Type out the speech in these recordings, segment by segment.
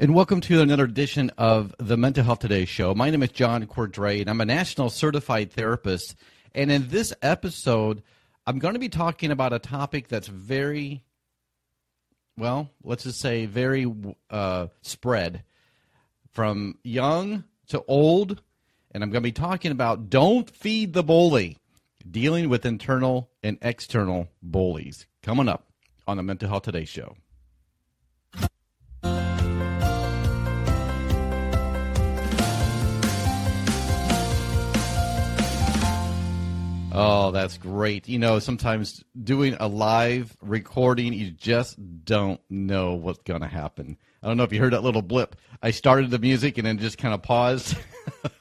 And welcome to another edition of the Mental Health Today show. My name is John Cordray, and I'm a national certified therapist. And in this episode, I'm going to be talking about a topic that's very, well, let's just say very uh, spread from young to old. And I'm going to be talking about don't feed the bully, dealing with internal and external bullies. Coming up on the Mental Health Today show. Oh, that's great. You know, sometimes doing a live recording, you just don't know what's going to happen. I don't know if you heard that little blip. I started the music and then just kind of paused.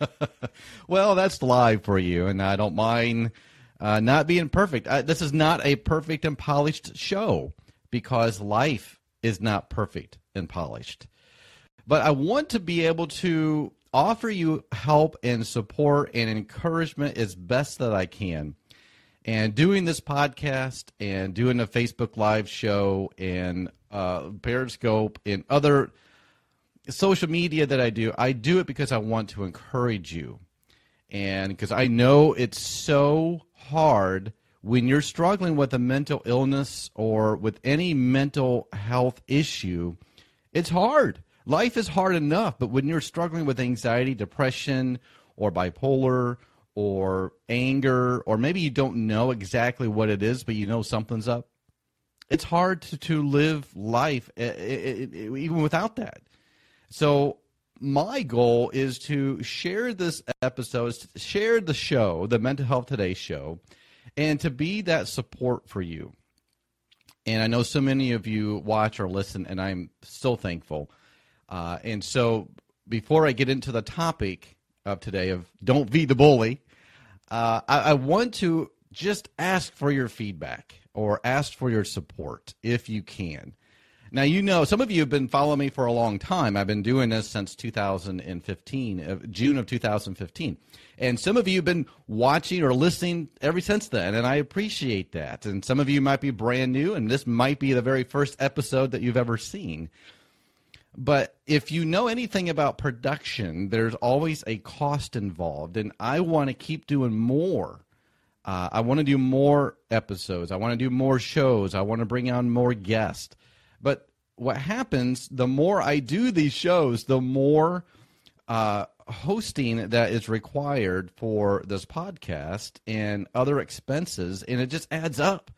well, that's live for you, and I don't mind uh, not being perfect. Uh, this is not a perfect and polished show because life is not perfect and polished. But I want to be able to offer you help and support and encouragement as best that I can. And doing this podcast and doing a Facebook Live show and uh, Periscope and other social media that I do, I do it because I want to encourage you. And because I know it's so hard when you're struggling with a mental illness or with any mental health issue, it's hard life is hard enough, but when you're struggling with anxiety, depression, or bipolar, or anger, or maybe you don't know exactly what it is, but you know something's up, it's hard to, to live life eh, eh, eh, even without that. So, my goal is to share this episode, share the show, the Mental Health Today show, and to be that support for you. And I know so many of you watch or listen, and I'm so thankful. Uh, and so, before I get into the topic of today of don't be the bully, uh, I, I want to just ask for your feedback or ask for your support if you can. Now, you know, some of you have been following me for a long time. I've been doing this since 2015, uh, June of 2015. And some of you have been watching or listening ever since then, and I appreciate that. And some of you might be brand new, and this might be the very first episode that you've ever seen. But if you know anything about production, there's always a cost involved, and I want to keep doing more. Uh, I want to do more episodes. I want to do more shows. I want to bring on more guests. But what happens, the more I do these shows, the more uh, hosting that is required for this podcast and other expenses, and it just adds up.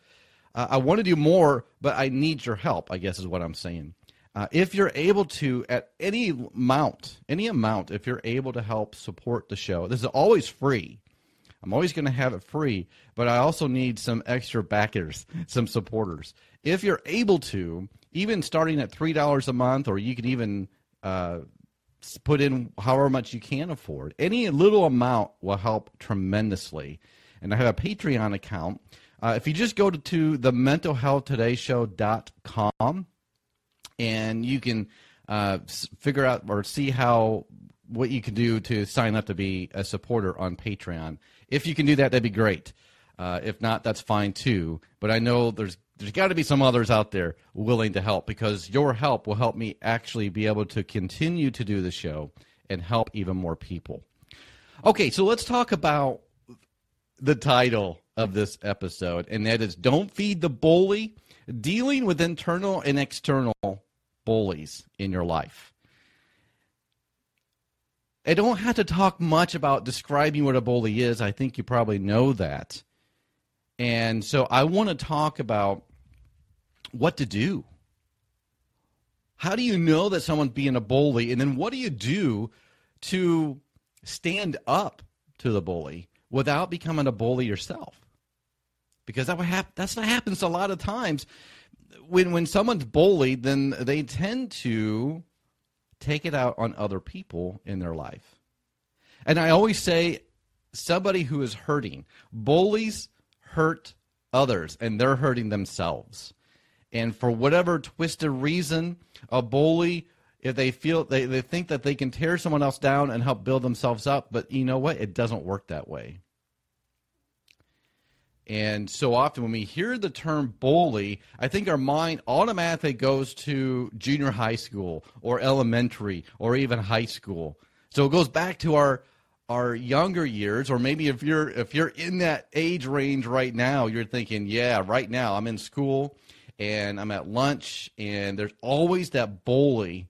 Uh, I want to do more, but I need your help, I guess is what I'm saying. Uh, if you're able to, at any amount, any amount, if you're able to help support the show, this is always free. I'm always going to have it free, but I also need some extra backers, some supporters. If you're able to, even starting at $3 a month, or you can even uh, put in however much you can afford, any little amount will help tremendously. And I have a Patreon account. Uh, if you just go to, to the mentalhealthtodayShow.com, and you can uh, figure out or see how what you can do to sign up to be a supporter on Patreon. If you can do that, that'd be great. Uh, if not, that's fine too. But I know there's there's got to be some others out there willing to help because your help will help me actually be able to continue to do the show and help even more people. Okay, so let's talk about the title of this episode, and that is Don't Feed the Bully Dealing with Internal and External Bullies in Your Life. I don't have to talk much about describing what a bully is. I think you probably know that. And so I want to talk about what to do. How do you know that someone's being a bully? And then what do you do to stand up to the bully without becoming a bully yourself? Because that hap- that's what happens a lot of times. When when someone's bullied, then they tend to take it out on other people in their life. And I always say somebody who is hurting, bullies hurt others and they're hurting themselves. And for whatever twisted reason, a bully, if they feel they, they think that they can tear someone else down and help build themselves up, but you know what? It doesn't work that way. And so often when we hear the term bully, I think our mind automatically goes to junior high school or elementary or even high school. So it goes back to our our younger years or maybe if you're if you're in that age range right now, you're thinking, "Yeah, right now I'm in school and I'm at lunch and there's always that bully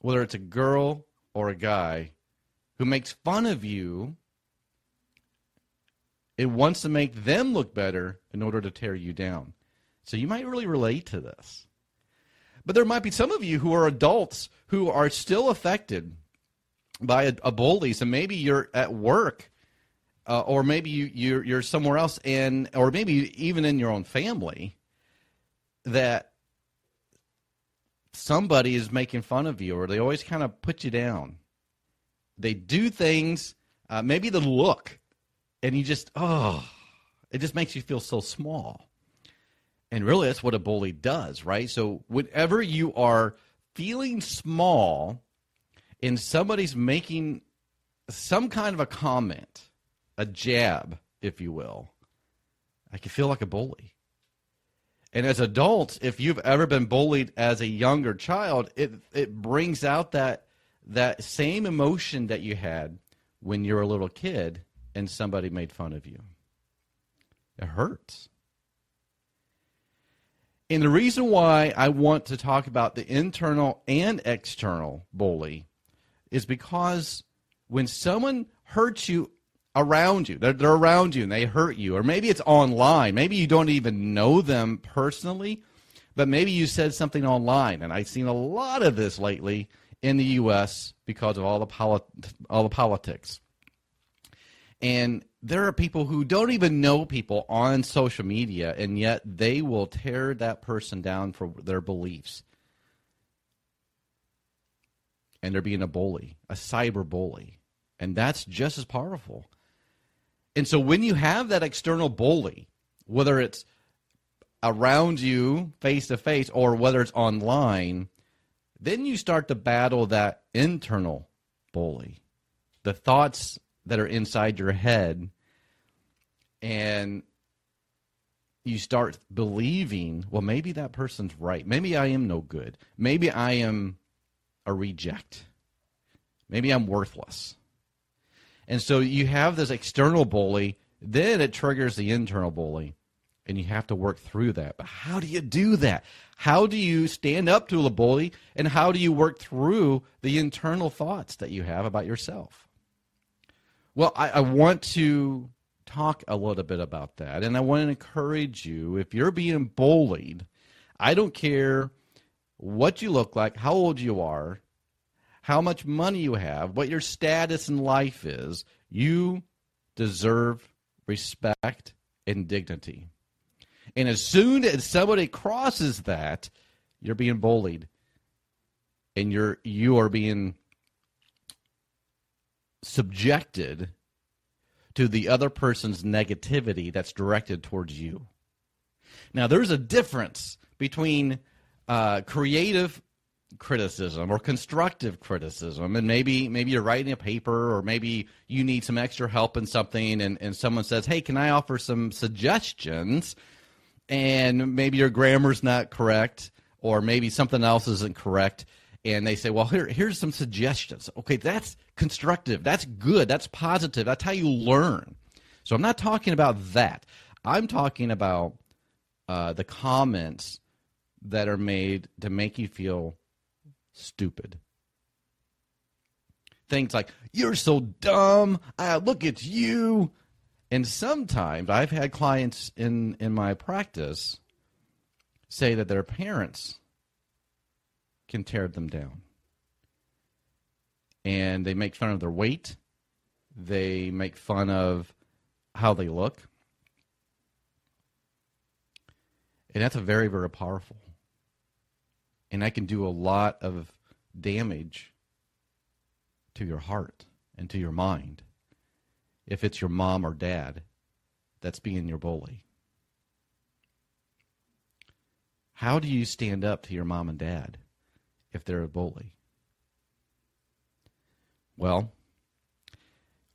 whether it's a girl or a guy who makes fun of you it wants to make them look better in order to tear you down. So you might really relate to this. But there might be some of you who are adults who are still affected by a, a bully. So maybe you're at work, uh, or maybe you, you're, you're somewhere else, and or maybe even in your own family, that somebody is making fun of you, or they always kind of put you down. They do things. Uh, maybe the look and you just oh it just makes you feel so small. And really that's what a bully does right? So whenever you are feeling small and somebody's making some kind of a comment a jab if you will i can feel like a bully. And as adults if you've ever been bullied as a younger child it it brings out that that same emotion that you had when you're a little kid and somebody made fun of you. It hurts. And the reason why I want to talk about the internal and external bully is because when someone hurts you around you, they're, they're around you and they hurt you, or maybe it's online, maybe you don't even know them personally, but maybe you said something online. And I've seen a lot of this lately in the U.S. because of all the, polit- all the politics. And there are people who don't even know people on social media, and yet they will tear that person down for their beliefs. And they're being a bully, a cyber bully. And that's just as powerful. And so when you have that external bully, whether it's around you face to face or whether it's online, then you start to battle that internal bully. The thoughts that are inside your head and you start believing, well, maybe that person's right. Maybe I am no good. Maybe I am a reject. Maybe I'm worthless. And so you have this external bully, then it triggers the internal bully, and you have to work through that. But how do you do that? How do you stand up to the bully, and how do you work through the internal thoughts that you have about yourself? Well, I, I want to talk a little bit about that. And I want to encourage you if you're being bullied, I don't care what you look like, how old you are, how much money you have, what your status in life is, you deserve respect and dignity. And as soon as somebody crosses that, you're being bullied and you're you are being subjected to the other person's negativity that's directed towards you. Now, there's a difference between uh, creative criticism or constructive criticism and maybe maybe you're writing a paper or maybe you need some extra help in something and, and someone says hey can i offer some suggestions and maybe your grammar's not correct or maybe something else isn't correct and they say well here, here's some suggestions okay that's constructive that's good that's positive that's how you learn so i'm not talking about that i'm talking about uh, the comments that are made to make you feel stupid. Things like, you're so dumb. Uh, look at you. And sometimes I've had clients in, in my practice say that their parents can tear them down. And they make fun of their weight, they make fun of how they look. And that's a very, very powerful and I can do a lot of damage to your heart and to your mind if it's your mom or dad that's being your bully. How do you stand up to your mom and dad if they're a bully? Well,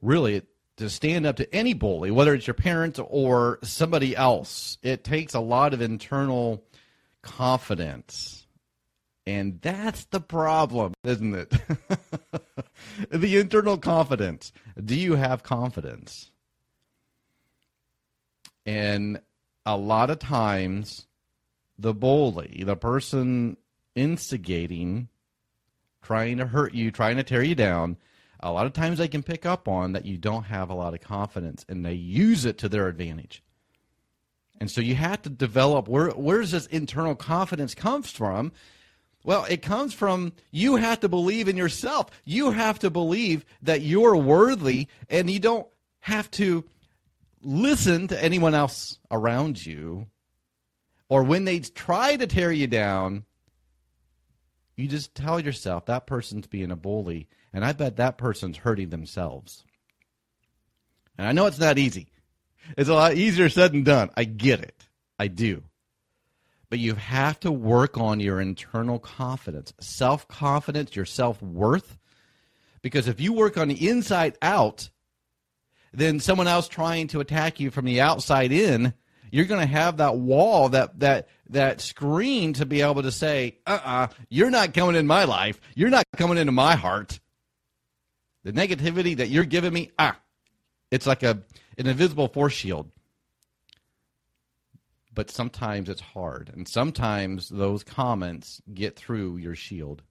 really, to stand up to any bully, whether it's your parents or somebody else, it takes a lot of internal confidence and that's the problem, isn't it? the internal confidence. Do you have confidence? And a lot of times, the bully, the person instigating, trying to hurt you, trying to tear you down, a lot of times they can pick up on that you don't have a lot of confidence and they use it to their advantage. And so you have to develop where where this internal confidence comes from? Well, it comes from you have to believe in yourself. You have to believe that you're worthy and you don't have to listen to anyone else around you. Or when they try to tear you down, you just tell yourself that person's being a bully, and I bet that person's hurting themselves. And I know it's not easy. It's a lot easier said than done. I get it. I do but you have to work on your internal confidence, self confidence, your self worth. Because if you work on the inside out, then someone else trying to attack you from the outside in, you're going to have that wall, that that that screen to be able to say, "Uh-uh, you're not coming in my life. You're not coming into my heart." The negativity that you're giving me, ah, it's like a an invisible force shield but sometimes it's hard. And sometimes those comments get through your shield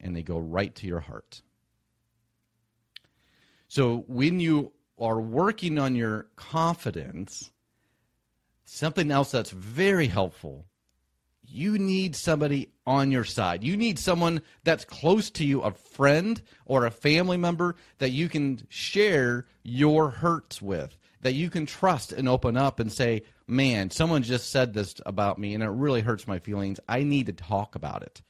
and they go right to your heart. So when you are working on your confidence, something else that's very helpful, you need somebody on your side. You need someone that's close to you, a friend or a family member that you can share your hurts with, that you can trust and open up and say, man, someone just said this about me and it really hurts my feelings. I need to talk about it.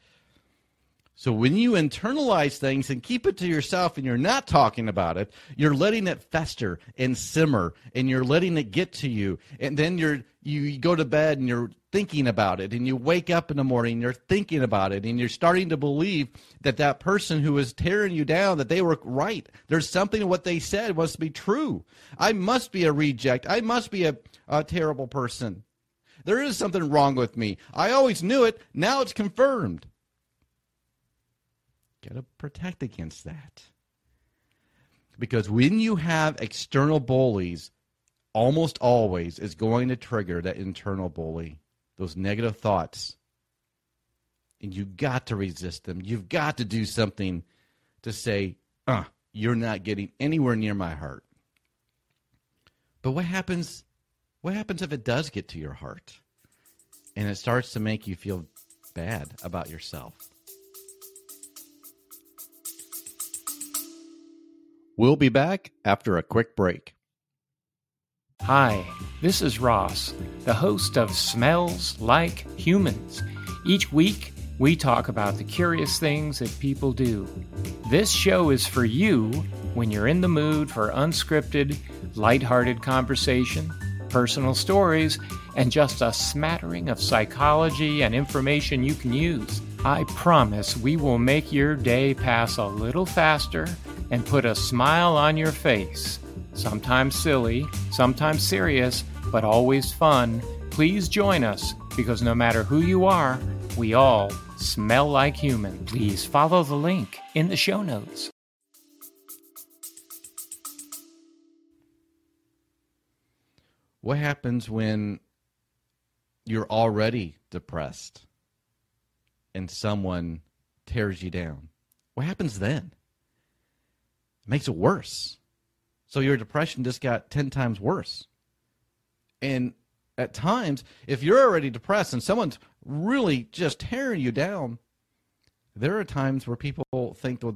So when you internalize things and keep it to yourself and you're not talking about it, you're letting it fester and simmer and you're letting it get to you. And then you're you go to bed and you're thinking about it and you wake up in the morning and you're thinking about it and you're starting to believe that that person who was tearing you down that they were right. There's something in what they said must be true. I must be a reject. I must be a, a terrible person. There is something wrong with me. I always knew it. Now it's confirmed. Got to protect against that. Because when you have external bullies, almost always is going to trigger that internal bully, those negative thoughts. And you've got to resist them. You've got to do something to say, uh, you're not getting anywhere near my heart. But what happens what happens if it does get to your heart and it starts to make you feel bad about yourself? We'll be back after a quick break. Hi, this is Ross, the host of Smells Like Humans. Each week, we talk about the curious things that people do. This show is for you when you're in the mood for unscripted, lighthearted conversation, personal stories, and just a smattering of psychology and information you can use. I promise we will make your day pass a little faster and put a smile on your face. Sometimes silly, sometimes serious, but always fun. Please join us because no matter who you are, we all smell like human. Please follow the link in the show notes. What happens when you're already depressed and someone tears you down? What happens then? It makes it worse. So your depression just got 10 times worse. And at times, if you're already depressed and someone's really just tearing you down, there are times where people think, well,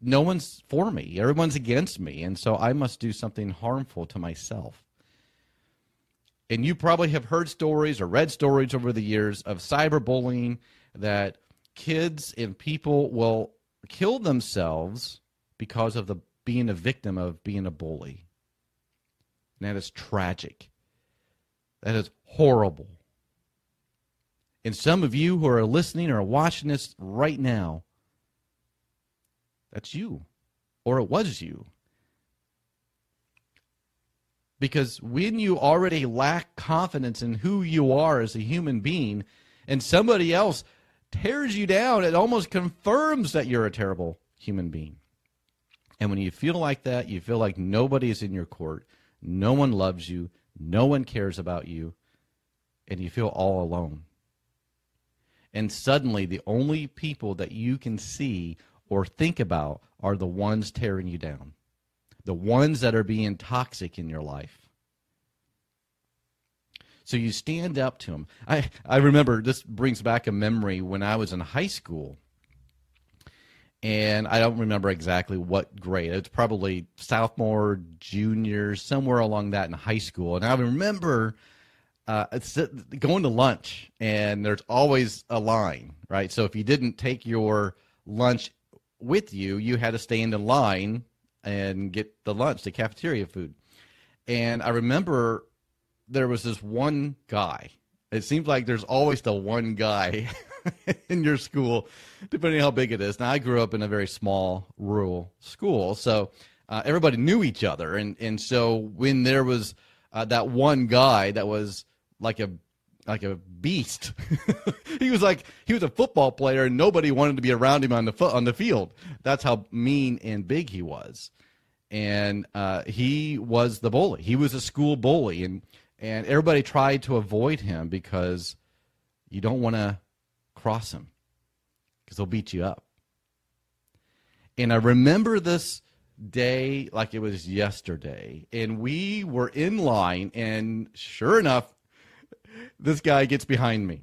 no one's for me, everyone's against me, and so I must do something harmful to myself. And you probably have heard stories or read stories over the years of cyberbullying that kids and people will kill themselves because of the being a victim of being a bully. And that is tragic. That is horrible. And some of you who are listening or watching this right now, that's you, or it was you. Because when you already lack confidence in who you are as a human being, and somebody else tears you down, it almost confirms that you're a terrible human being. And when you feel like that, you feel like nobody is in your court, no one loves you, no one cares about you, and you feel all alone. And suddenly, the only people that you can see or think about are the ones tearing you down, the ones that are being toxic in your life. So you stand up to them. I, I remember this brings back a memory when I was in high school. And I don't remember exactly what grade. It's probably sophomore, junior, somewhere along that in high school. And I remember uh, going to lunch, and there's always a line, right? So if you didn't take your lunch with you, you had to stay in the line and get the lunch, the cafeteria food. And I remember there was this one guy. It seems like there's always the one guy in your school, depending on how big it is. Now, I grew up in a very small rural school, so uh, everybody knew each other, and and so when there was uh, that one guy that was like a like a beast. he was like he was a football player, and nobody wanted to be around him on the foot on the field. That's how mean and big he was, and uh, he was the bully. He was a school bully, and and everybody tried to avoid him because you don't want to cross him because he'll beat you up. And I remember this day like it was yesterday, and we were in line, and sure enough this guy gets behind me.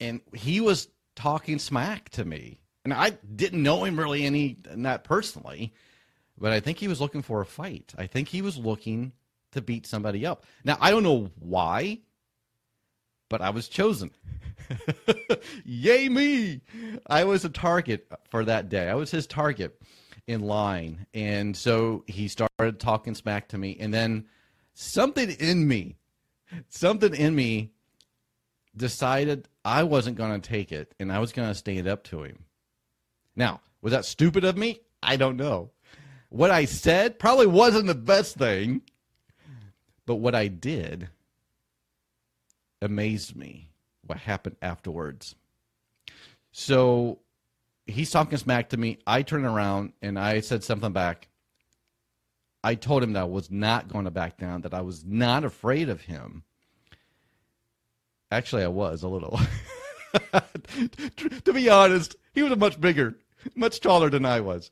And he was talking smack to me. And I didn't know him really any not personally, but I think he was looking for a fight. I think he was looking to beat somebody up. Now I don't know why, but I was chosen. Yay me! I was a target for that day. I was his target in line. And so he started talking smack to me and then something in me something in me decided I wasn't going to take it and I was going to stand up to him. Now, was that stupid of me? I don't know. What I said probably wasn't the best thing, but what I did amazed me. What happened afterwards. So he's talking smack to me. I turn around and I said something back. I told him that I was not going to back down, that I was not afraid of him. Actually, I was a little. to be honest, he was much bigger, much taller than I was.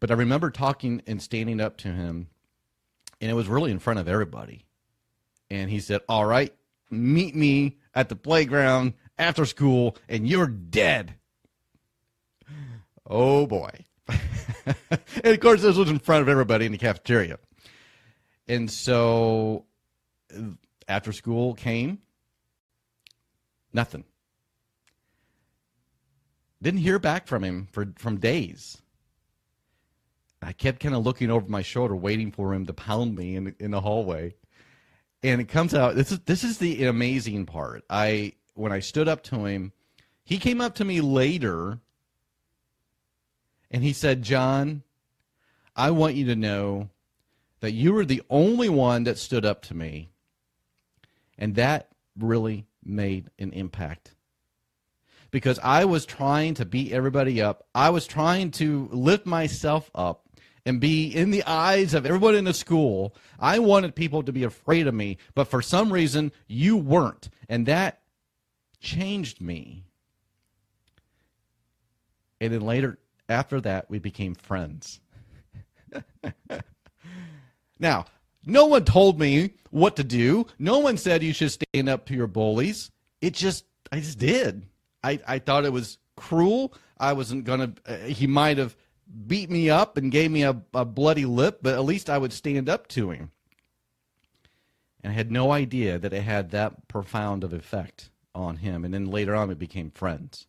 But I remember talking and standing up to him, and it was really in front of everybody. And he said, All right, meet me at the playground after school, and you're dead. Oh boy. and of course, this was in front of everybody in the cafeteria. And so after school came, nothing. Didn't hear back from him for from days. I kept kind of looking over my shoulder, waiting for him to pound me in in the hallway. And it comes out. This is this is the amazing part. I when I stood up to him, he came up to me later, and he said, "John, I want you to know that you were the only one that stood up to me, and that really made an impact." Because I was trying to beat everybody up. I was trying to lift myself up and be in the eyes of everyone in the school. I wanted people to be afraid of me, but for some reason you weren't. And that changed me. And then later, after that, we became friends. now, no one told me what to do. No one said you should stand up to your bullies. It just, I just did. I, I thought it was cruel. I wasn't going to, uh, he might have beat me up and gave me a, a bloody lip, but at least I would stand up to him. And I had no idea that it had that profound of effect on him. And then later on, we became friends.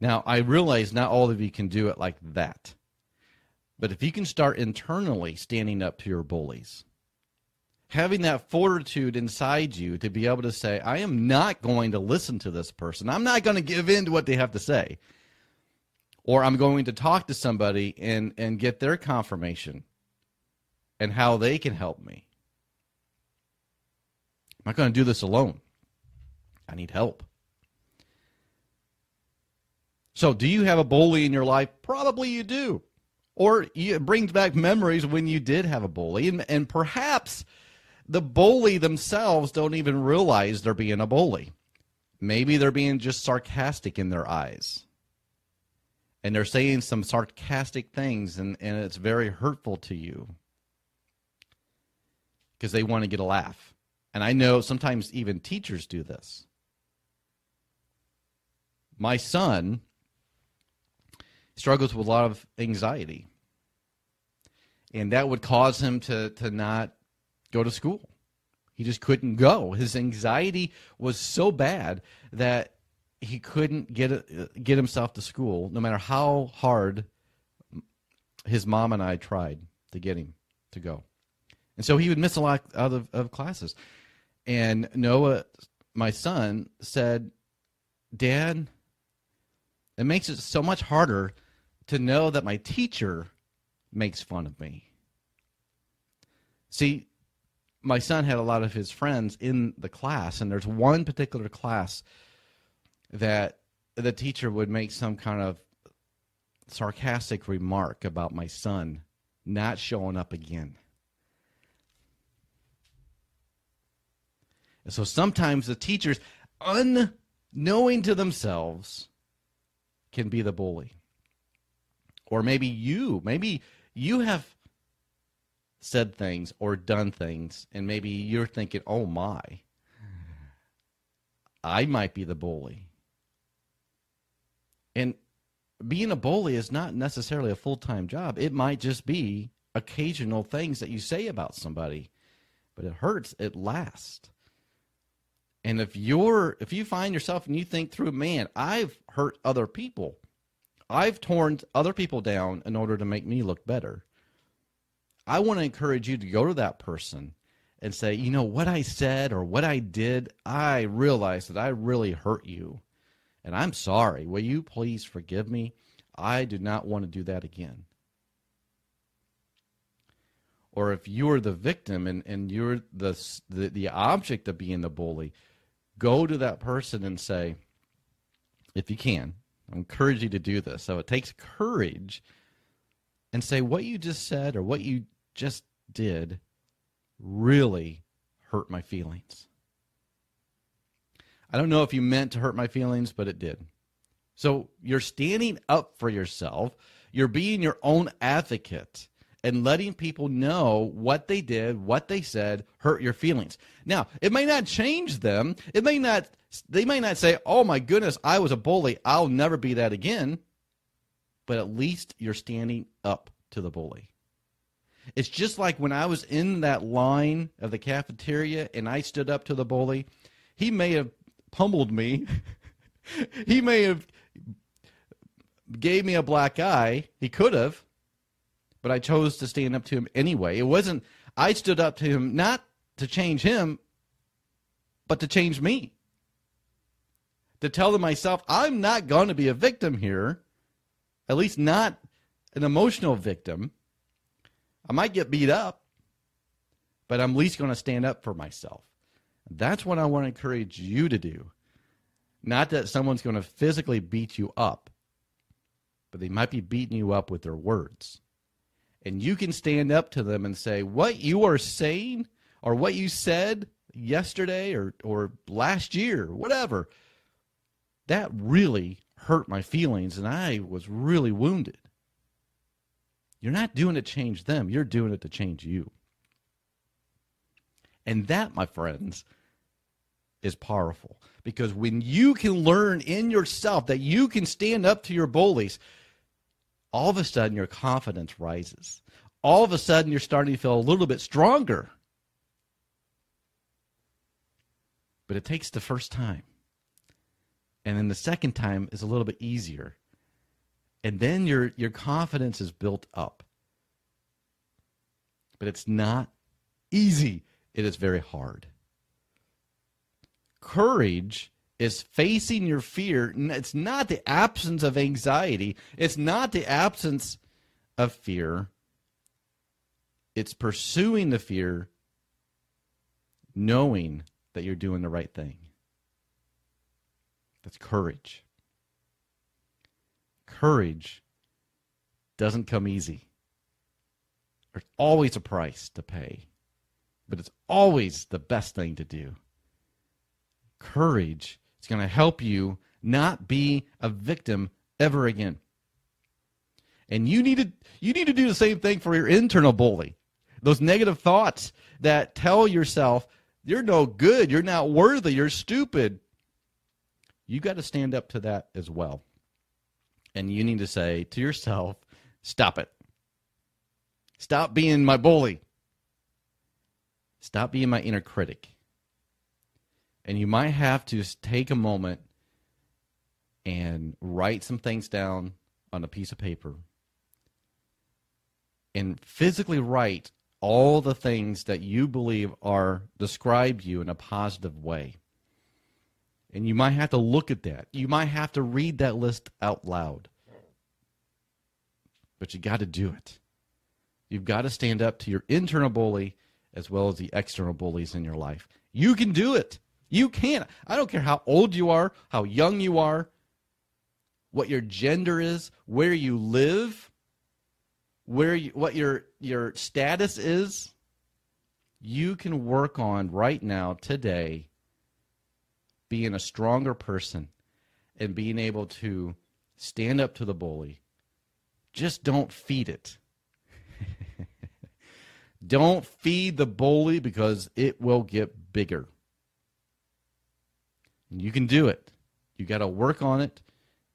Now, I realize not all of you can do it like that. But if you can start internally standing up to your bullies, having that fortitude inside you to be able to say, I am not going to listen to this person. I'm not going to give in to what they have to say or I'm going to talk to somebody and and get their confirmation and how they can help me. I'm not going to do this alone. I need help. So, do you have a bully in your life? Probably you do. Or it brings back memories when you did have a bully. And, and perhaps the bully themselves don't even realize they're being a bully. Maybe they're being just sarcastic in their eyes and they're saying some sarcastic things and, and it's very hurtful to you because they want to get a laugh. And I know sometimes even teachers do this. My son struggles with a lot of anxiety. And that would cause him to, to not go to school. He just couldn't go. His anxiety was so bad that he couldn't get uh, get himself to school, no matter how hard his mom and I tried to get him to go, and so he would miss a lot out of, of classes. And Noah, my son, said, "Dad, it makes it so much harder to know that my teacher makes fun of me." See, my son had a lot of his friends in the class, and there's one particular class that the teacher would make some kind of sarcastic remark about my son not showing up again. And so sometimes the teachers, unknowing to themselves, can be the bully. Or maybe you, maybe you have said things or done things, and maybe you're thinking, oh my, I might be the bully. And being a bully is not necessarily a full time job. It might just be occasional things that you say about somebody, but it hurts. It lasts. And if you're if you find yourself and you think through, man, I've hurt other people. I've torn other people down in order to make me look better. I want to encourage you to go to that person and say, you know, what I said or what I did, I realized that I really hurt you. And I'm sorry. Will you please forgive me? I do not want to do that again. Or if you're the victim and, and you're the, the, the object of being the bully, go to that person and say, if you can, I encourage you to do this. So it takes courage and say, what you just said or what you just did really hurt my feelings. I don't know if you meant to hurt my feelings, but it did. So you're standing up for yourself. You're being your own advocate and letting people know what they did, what they said, hurt your feelings. Now, it may not change them. It may not they may not say, "Oh my goodness, I was a bully. I'll never be that again." But at least you're standing up to the bully. It's just like when I was in that line of the cafeteria and I stood up to the bully. He may have pummeled me. he may have gave me a black eye. He could have, but I chose to stand up to him anyway. It wasn't, I stood up to him not to change him, but to change me. To tell them myself, I'm not going to be a victim here, at least not an emotional victim. I might get beat up, but I'm least going to stand up for myself. That's what I want to encourage you to do. Not that someone's going to physically beat you up, but they might be beating you up with their words. And you can stand up to them and say, What you are saying or what you said yesterday or, or last year, whatever, that really hurt my feelings and I was really wounded. You're not doing it to change them, you're doing it to change you. And that, my friends, is powerful because when you can learn in yourself that you can stand up to your bullies, all of a sudden your confidence rises. All of a sudden you're starting to feel a little bit stronger. But it takes the first time. And then the second time is a little bit easier. And then your your confidence is built up. But it's not easy. It is very hard. Courage is facing your fear. It's not the absence of anxiety, it's not the absence of fear. It's pursuing the fear, knowing that you're doing the right thing. That's courage. Courage doesn't come easy. There's always a price to pay, but it's always the best thing to do courage is going to help you not be a victim ever again. And you need to you need to do the same thing for your internal bully. Those negative thoughts that tell yourself you're no good, you're not worthy, you're stupid. You got to stand up to that as well. And you need to say to yourself, stop it. Stop being my bully. Stop being my inner critic. And you might have to take a moment and write some things down on a piece of paper and physically write all the things that you believe are describe you in a positive way. And you might have to look at that. You might have to read that list out loud. But you got to do it. You've got to stand up to your internal bully as well as the external bullies in your life. You can do it. You can. I don't care how old you are, how young you are, what your gender is, where you live, where you, what your your status is. You can work on right now today being a stronger person and being able to stand up to the bully. Just don't feed it. don't feed the bully because it will get bigger. You can do it. You got to work on it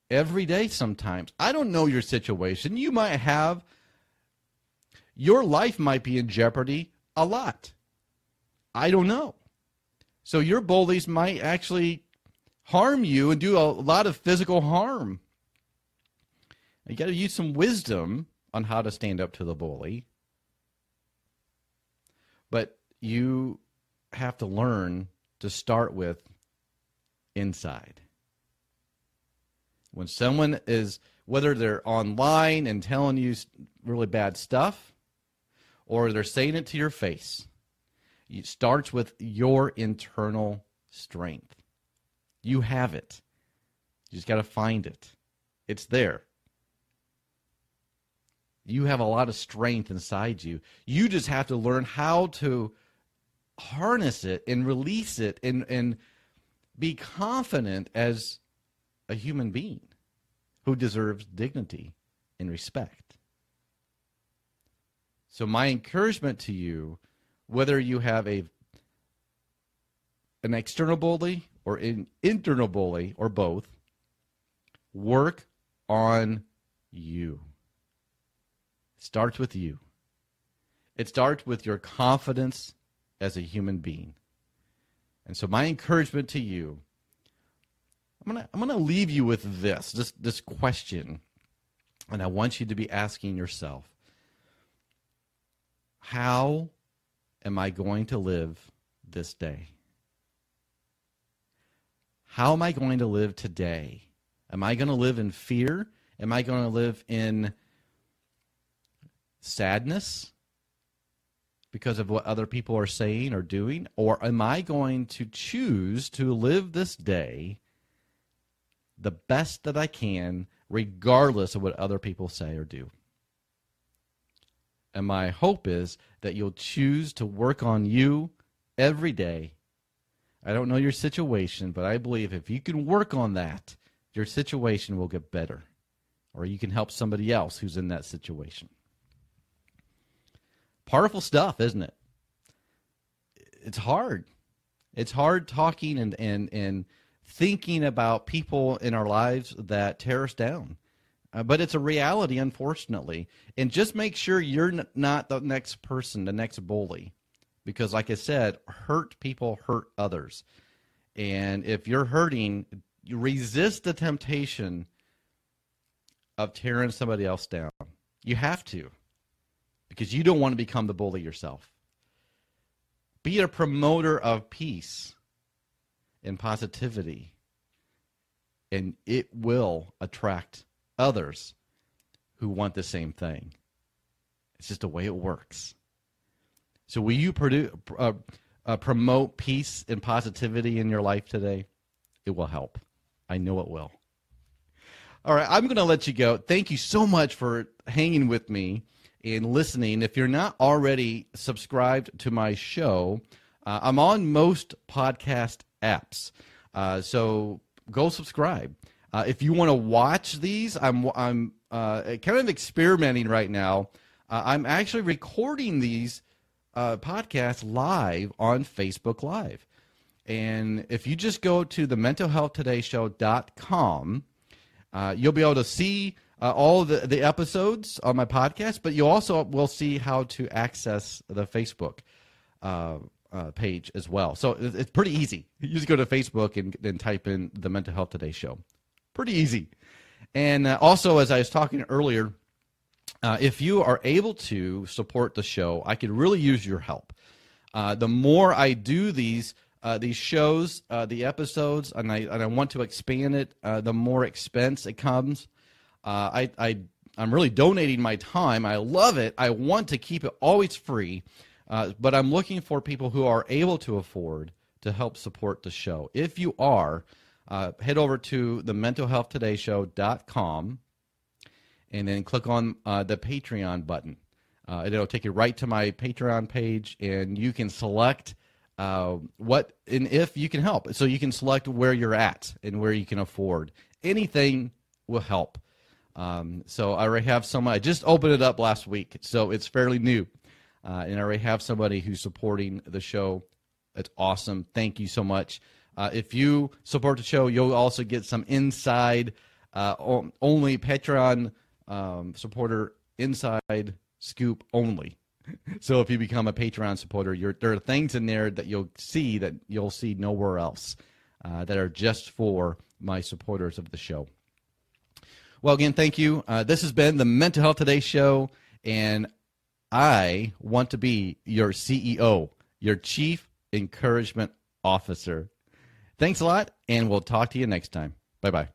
every day sometimes. I don't know your situation. You might have, your life might be in jeopardy a lot. I don't know. So your bullies might actually harm you and do a lot of physical harm. You got to use some wisdom on how to stand up to the bully. But you have to learn to start with inside. When someone is, whether they're online and telling you really bad stuff, or they're saying it to your face, it starts with your internal strength. You have it. You just got to find it. It's there. You have a lot of strength inside you. You just have to learn how to harness it and release it and, and be confident as a human being who deserves dignity and respect. So my encouragement to you, whether you have a an external bully or an internal bully or both, work on you. It starts with you. It starts with your confidence as a human being. And so my encouragement to you, I'm gonna I'm gonna leave you with this, this this question. And I want you to be asking yourself, How am I going to live this day? How am I going to live today? Am I going to live in fear? Am I going to live in sadness because of what other people are saying or doing? Or am I going to choose to live this day the best that I can, regardless of what other people say or do? And my hope is that you'll choose to work on you every day. I don't know your situation, but I believe if you can work on that, your situation will get better. Or you can help somebody else who's in that situation. Powerful stuff, isn't it? It's hard. It's hard talking and, and, and thinking about people in our lives that tear us down. Uh, but it's a reality, unfortunately. And just make sure you're n- not the next person, the next bully. Because, like I said, hurt people hurt others. And if you're hurting, resist the temptation of tearing somebody else down. You have to. Because you don't want to become the bully yourself. Be a promoter of peace and positivity, and it will attract others who want the same thing. It's just the way it works. So, will you uh, uh, promote peace and positivity in your life today? It will help. I know it will. All right, I'm going to let you go. Thank you so much for hanging with me and listening. If you're not already subscribed to my show, uh, I'm on most podcast apps. Uh, so go subscribe. Uh, if you want to watch these, I'm I'm uh, kind of experimenting right now. Uh, I'm actually recording these uh, podcasts live on Facebook Live, and if you just go to the mentalhealthtodayShow.com, uh, you'll be able to see uh, all the the episodes on my podcast. But you also will see how to access the Facebook. Uh, page as well. So it's pretty easy. You just go to Facebook and then type in the Mental Health Today Show. Pretty easy. And uh, also, as I was talking earlier, uh, if you are able to support the show, I could really use your help. Uh, the more I do these uh, these shows, uh, the episodes, and I and I want to expand it, uh, the more expense it comes. I, I I'm really donating my time. I love it. I want to keep it always free, but I'm looking for people who are able to afford to help support the show. If you are, uh, head over to the mentalhealthtodayShow.com and then click on uh, the Patreon button. Uh, it'll take you right to my Patreon page, and you can select uh, what and if you can help. So you can select where you're at and where you can afford. Anything will help. Um, so I already have someone. I just opened it up last week, so it's fairly new, uh, and I already have somebody who's supporting the show. It's awesome. Thank you so much. Uh, if you support the show, you'll also get some inside, uh, only Patreon um, supporter inside scoop only. So if you become a Patreon supporter, there are things in there that you'll see that you'll see nowhere else uh, that are just for my supporters of the show. Well, again, thank you. Uh, this has been the Mental Health Today show, and I want to be your CEO, your Chief Encouragement Officer. Thanks a lot, and we'll talk to you next time. Bye bye.